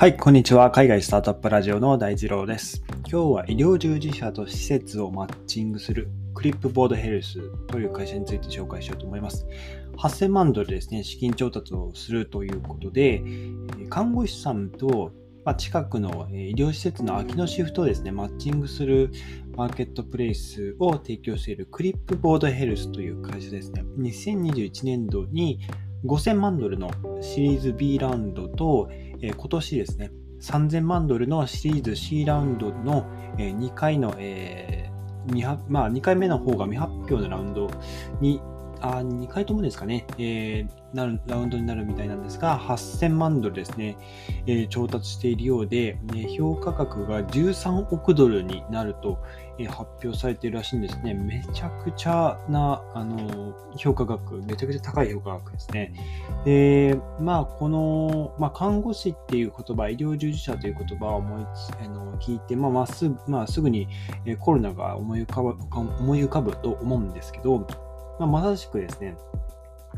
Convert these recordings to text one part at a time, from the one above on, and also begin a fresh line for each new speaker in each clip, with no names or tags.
はい、こんにちは。海外スタートアップラジオの大二郎です。今日は医療従事者と施設をマッチングするクリップボードヘルスという会社について紹介しようと思います。8000万ドルですね、資金調達をするということで、看護師さんと近くの医療施設の空きのシフトをですね、マッチングするマーケットプレイスを提供しているクリップボードヘルスという会社ですね。2021年度に5000万ドルのシリーズ B ラウンドと、えー、今年ですね、3000万ドルのシリーズ C ラウンドの、えー、2回の、えーまあ、2回目の方が未発表のラウンドにあ2回ともですかね、えー、なるラウンドになるみたいなんですが、8000万ドルですね、えー、調達しているようで、ね、評価額が13億ドルになると、えー、発表されているらしいんですね。めちゃくちゃな、あの評価額、めちゃくちゃ高い評価額ですね。で、まあ、この、まあ、看護師っていう言葉、医療従事者という言葉を思いあの聞いて、まあ、まっすぐ、まあ、すぐにコロナが思い浮かぶ思い浮かぶと思うんですけど、まあ、まさしくですね、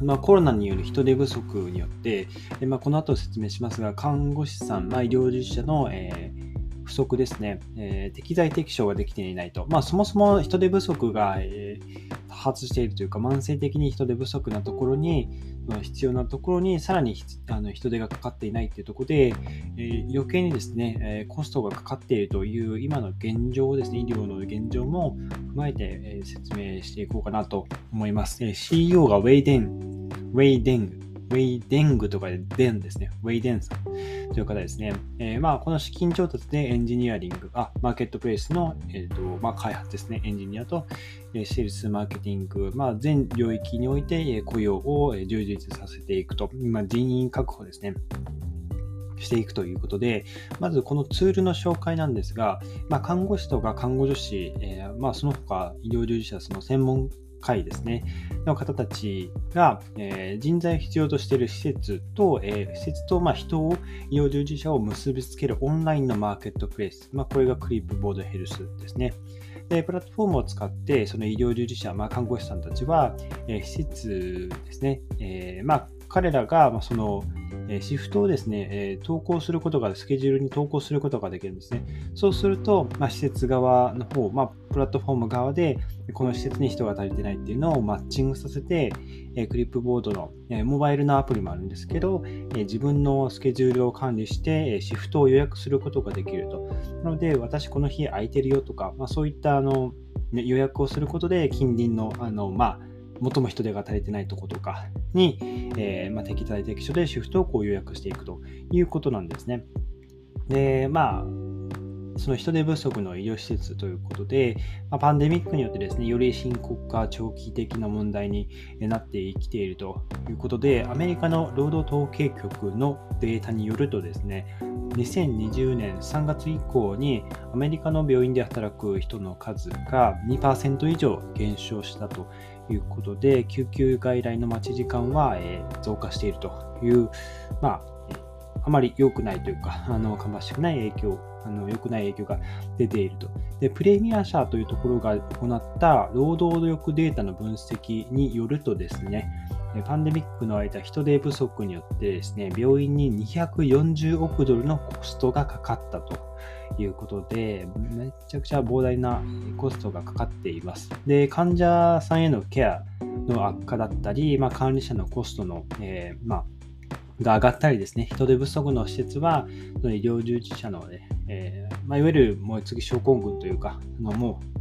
まあ、コロナによる人手不足によって、まあ、この後説明しますが、看護師さん、まあ、医療従事者の、えー不足ですね、えー、適材適所ができていないと。まあ、そもそも人手不足が、えー、多発しているというか、慢性的に人手不足なところに、必要なところにさらにあの人手がかかっていないというところで、えー、余計にですね、えコストがかかっているという今の現状ですね、医療の現状も踏まえて、え説明していこうかなと思います。え CEO がウェイデン、ウェイデング、ウェイデングとかでデンですね。ウェイデンさんという方ですね。えー、まあ、この資金調達でエンジニアリング、あ、マーケットプレイスの、えーとまあ、開発ですね。エンジニアと、え、セールスマーケティング、まあ、全領域において、え、雇用を充実させていくと。今、人員確保ですね。していくということで、まずこのツールの紹介なんですが、まあ、看護師とか看護助手、えー、まあ、その他医療従事者、その専門会ですね、の方たちが、えー、人材を必要としている施設と、えー、施設と、まあ、人を、医療従事者を結びつけるオンラインのマーケットプレイス、まあ、これがクリップボードヘルスですね。でプラットフォームを使って、その医療従事者、まあ、看護師さんたちは、えー、施設ですね、え、まあ、彼らが、その、シフトをですね、え投稿することが、スケジュールに投稿することができるんですね。そうすると、まあ、施設側の方、まあ、プラットフォーム側で、この施設に人が足りてないっていうのをマッチングさせて、えクリップボードの、えモバイルのアプリもあるんですけど、え自分のスケジュールを管理して、えシフトを予約することができると。なので、私この日空いてるよとか、まあ、そういったあの、予約をすることで、近隣の、あの、まあ、最も人手が足りてないとことかに、えー、まあ、適材適所でシフトをこう予約していくということなんですね。で、まあ、その人手不足の医療施設ということで、まあ、パンデミックによってですね、より深刻化、長期的な問題になってきているということで、アメリカの労働統計局のデータによるとですね、2020年3月以降にアメリカの病院で働く人の数が2%以上減少したということで、救急外来の待ち時間は、え増加しているという、まあ、あまり良くないというか、あの、芳しくない影響、あの、良くない影響が出ていると。で、プレミア社というところが行った労働力データの分析によるとですね、パンデミックの間、人手不足によってですね、病院に240億ドルのコストがかかったということで、めちゃくちゃ膨大なコストがかかっています。で、患者さんへのケアの悪化だったり、まあ、管理者のコストの、えー、まあ、が上がったりですね、人手不足の施設は、その医療従事者のね、えー、まあ、いわゆる燃え尽き症候群というか、のもう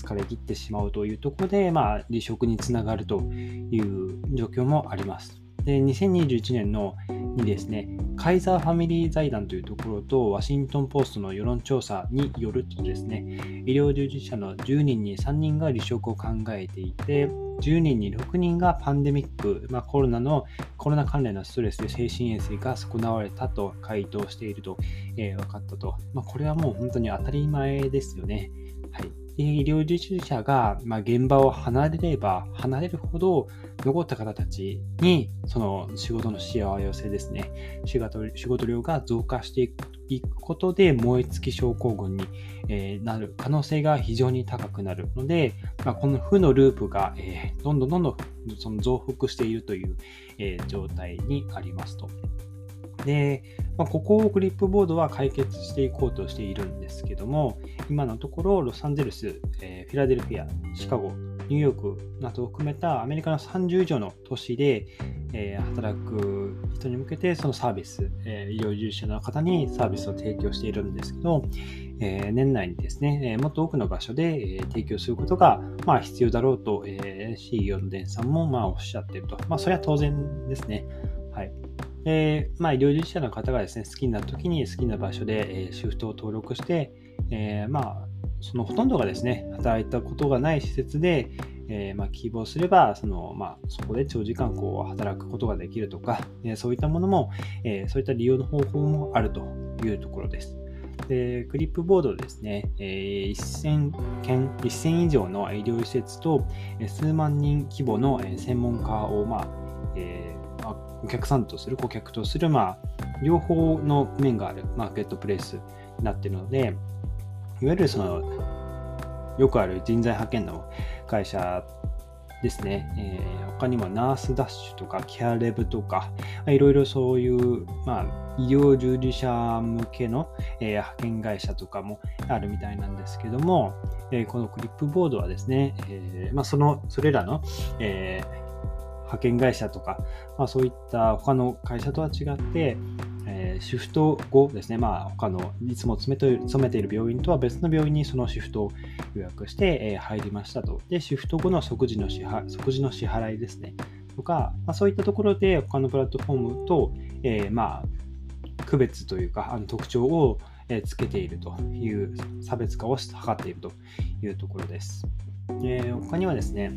疲れ切ってしまうというところで、まあ、離職につながるという状況もあります。で、2021年のにですね、カイザーファミリー財団というところと、ワシントンポストの世論調査によるとですね、医療従事者の10人に3人が離職を考えていて、10人に6人がパンデミック、まあ、コロナの、コロナ関連のストレスで精神衛生が損なわれたと回答していると、えー、分かったと。まあ、これはもう本当に当たり前ですよね。はい。医療従事者が、まあ、現場を離れれば離れるほど残った方たちにその仕事の幸せですね仕事仕事量が増加していくことで燃え尽き症候群に、え、なる可能性が非常に高くなるので、まあ、この負のループが、え、どんどんどんどんその増幅しているという、え、状態にありますと。で、まあ、ここをクリップボードは解決していこうとしているんですけども、今のところロサンゼルス、えー、フィラデルフィア、シカゴ、ニューヨークなどを含めたアメリカの30以上の都市で、えー、働く人に向けてそのサービス、えー、医療従事者の方にサービスを提供しているんですけど、え、年内にですね、えもっと多くの場所で、え提供することが、まあ、必要だろうと、え CEO のデンさんも、まあ、おっしゃっていると。まあ、それは当然ですね。はい。で、まあ、医療従事者の方がですね、好きな時に好きな場所で、えシフトを登録して、えまあ、そのほとんどがですね、働いたことがない施設で、えー、まあ、希望すれば、その、まあ、そこで長時間こう働くことができるとか、えそういったものも、えそういった利用の方法もあるというところです。でクリップボードですね、え1000件、1000以上の医療施設と、数万人規模の専門家を、まあえ、お客さんとする、顧客とする、まあ、両方の面があるマーケットプレイスになっているので、いわゆるその、よくある人材派遣の会社ですね、えー、他にもナースダッシュとかケアレブとか、いろいろそういう、まあ、医療従事者向けの、えー、派遣会社とかもあるみたいなんですけども、えー、このクリップボードはですね、えまあ、その、それらの、え派遣会社とか、まあ、そういった他の会社とは違って、えー、シフト後ですね、まあ、他のいつも勤めて勤めている病院とは別の病院にそのシフトを予約して、えー、入りましたと。で、シフト後の即時の支払即時の支払いですね。とか、まあ、そういったところで他のプラットフォームと、えー、まあ、区別というか、あの特徴をつけているという差別化を図っているというところです。えー、他にはですね、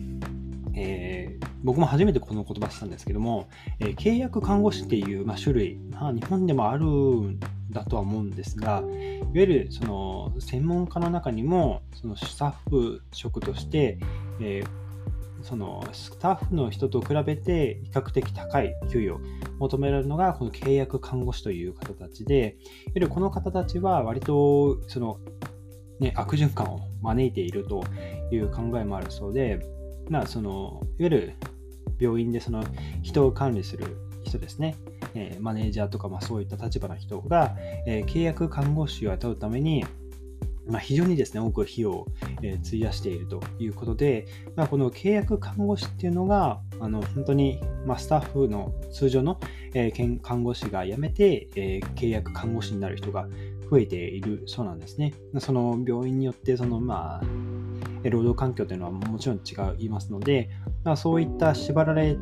えー、僕も初めてこの言葉したんですけども、えー、契約看護師っていう、まあ、種類、まあ、日本でもあるんだとは思うんですが、いわゆるその専門家の中にも、そのスタッフ職として、えー、そのスタッフの人と比べて比較的高い給与を求められるのがこの契約看護師という方たちで、いわゆるこの方たちは割とその、ね、悪循環を招いているという考えもあるそうで、まあ、その、いわゆる病院でその人を管理する人ですね、えー、マネージャーとか、まあ、そういった立場の人が、えー、契約看護師を雇うために、まあ、非常にですね、多く費用を、えー、費やしているということで、まあ、この契約看護師っていうのが、あの本当に、まあ、スタッフの通常の、えー、看護師が辞めて、えー、契約看護師になる人が増えているそうなんですね。その病院によって、そのまあ、労働環境というのはもちろん違いますので、まあ、そういった縛られ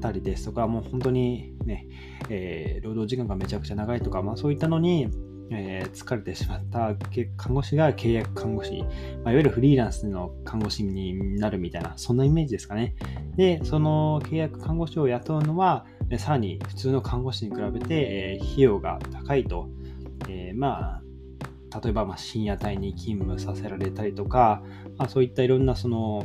たりですとか、もう本当にね、えー、労働時間がめちゃくちゃ長いとか、まあ、そういったのに、えー、疲れてしまった看護師が契約看護師、まあ、いわゆるフリーランスの看護師になるみたいな、そんなイメージですかね。で、その契約看護師を雇うのは、さらに普通の看護師に比べて、えー、費用が高いと。えー、まあ、例えばま深夜帯に勤務させられたりとか、まあ、そういったいろんなその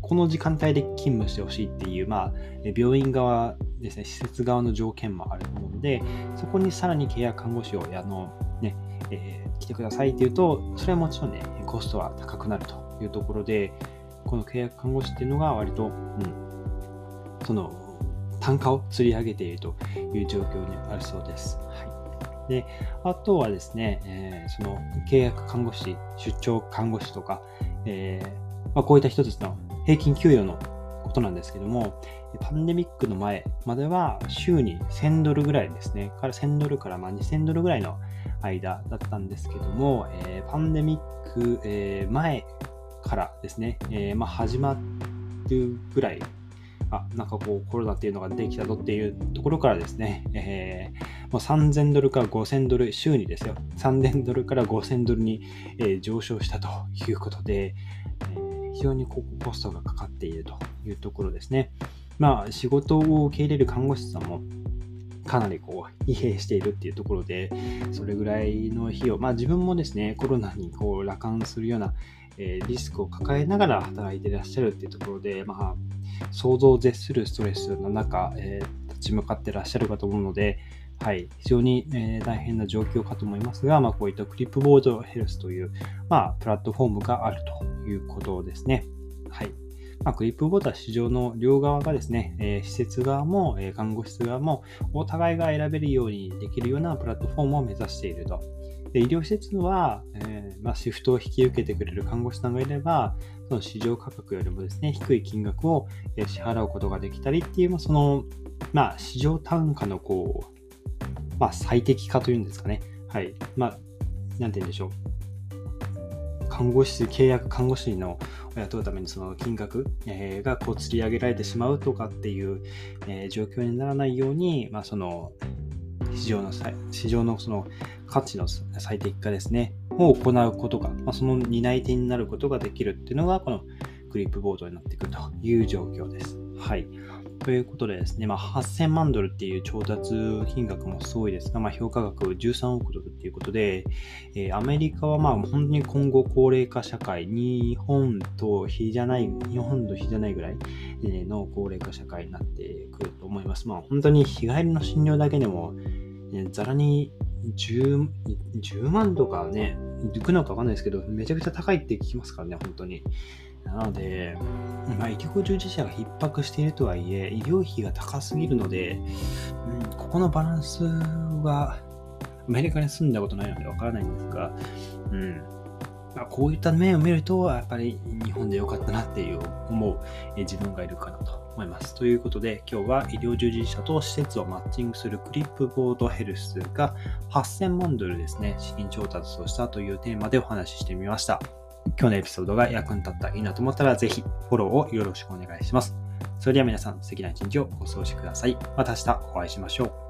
この時間帯で勤務してほしいっていう、まあ、病院側ですね施設側の条件もあると思うのでそこにさらに契約看護師をあの、ねえー、来てくださいっていうとそれはもちろんねコストは高くなるというところでこの契約看護師っていうのが割と、うん、その単価を釣り上げているという状況にあるそうです。はいで、あとはですね、えー、その契約看護師、出張看護師とか、えー、まあ、こういった一つの平均給与のことなんですけども、パンデミックの前までは週に1000ドルぐらいですね、から1000ドルからま2000ドルぐらいの間だったんですけども、えー、パンデミック、え前からですね、えまあ、始まるぐらいあ、なんかこうコロナっていうのができたぞっていうところからですね、えー、もう3000ドルから5000ドル、週にですよ、3000ドルから5000ドルに、えー、上昇したということで、えー、非常にこコストがかかっているというところですね。まあ、仕事を受け入れる看護師さんも、かなりこう疲弊しているっていうところで、それぐらいの費用、まあ自分もですね、コロナにこう羅漢するような、えー、リスクを抱えながら働いていらっしゃるっていうところで、まあ、想像を絶するストレスの中、えー、立ち向かってらっしゃるかと思うので、はい、非常に、えー、大変な状況かと思いますが、まあ、こういったクリップボードヘルスという、まあ、プラットフォームがあるということですね。はい。まあ、クリップボードは市場の両側がですね、えー、施設側も、えー、看護室側もお互いが選べるようにできるようなプラットフォームを目指していると。で医療施設は、えー、まあ、シフトを引き受けてくれる看護師さんがいれば、その市場価格よりもですね、低い金額を支払うことができたりっていう、その、まあ、市場単価のこう、まあ、最適化というんですかね。はい。まあ、なんて言うんでしょう。看護師、契約看護師の雇うためにその金額、えー、がこう釣り上げられてしまうとかっていう、えー、状況にならないように、まあ、その市場の市場のその価値の最適化ですね、を行うことが、まあ、その担い手になることができるっていうのが、このクリップボードになってくるという状況です。はい。ということでですね、まあ、8000万ドルっていう調達金額もすごいですが、まあ、評価額13億ドルっていうことで、えー、アメリカはまあ本当に今後高齢化社会、日本と比じゃない、日本と比じゃないぐらいの高齢化社会になってくると思います。まあ、本当に日帰りの診療だけでも、ざらに 10, 10万とかね、いくのかわかんないですけど、めちゃくちゃ高いって聞きますからね、本当に。なので、まあ、医療従事者が逼迫しているとはいえ、医療費が高すぎるので、うん、ここのバランスは、アメリカに住んだことないのでわからないんですが、うんまあ、こういった面を見ると、やっぱり日本でよかったなっていう思う自分がいるかなと思います。ということで、今日は医療従事者と施設をマッチングするクリップボードヘルスが8000万ドルですね、資金調達をしたというテーマでお話ししてみました。今日のエピソードが役に立ったらいいなと思ったら、ぜひフォローをよろしくお願いします。それでは皆さん、素敵な一日をお過ごしください。また明日お会いしましょう。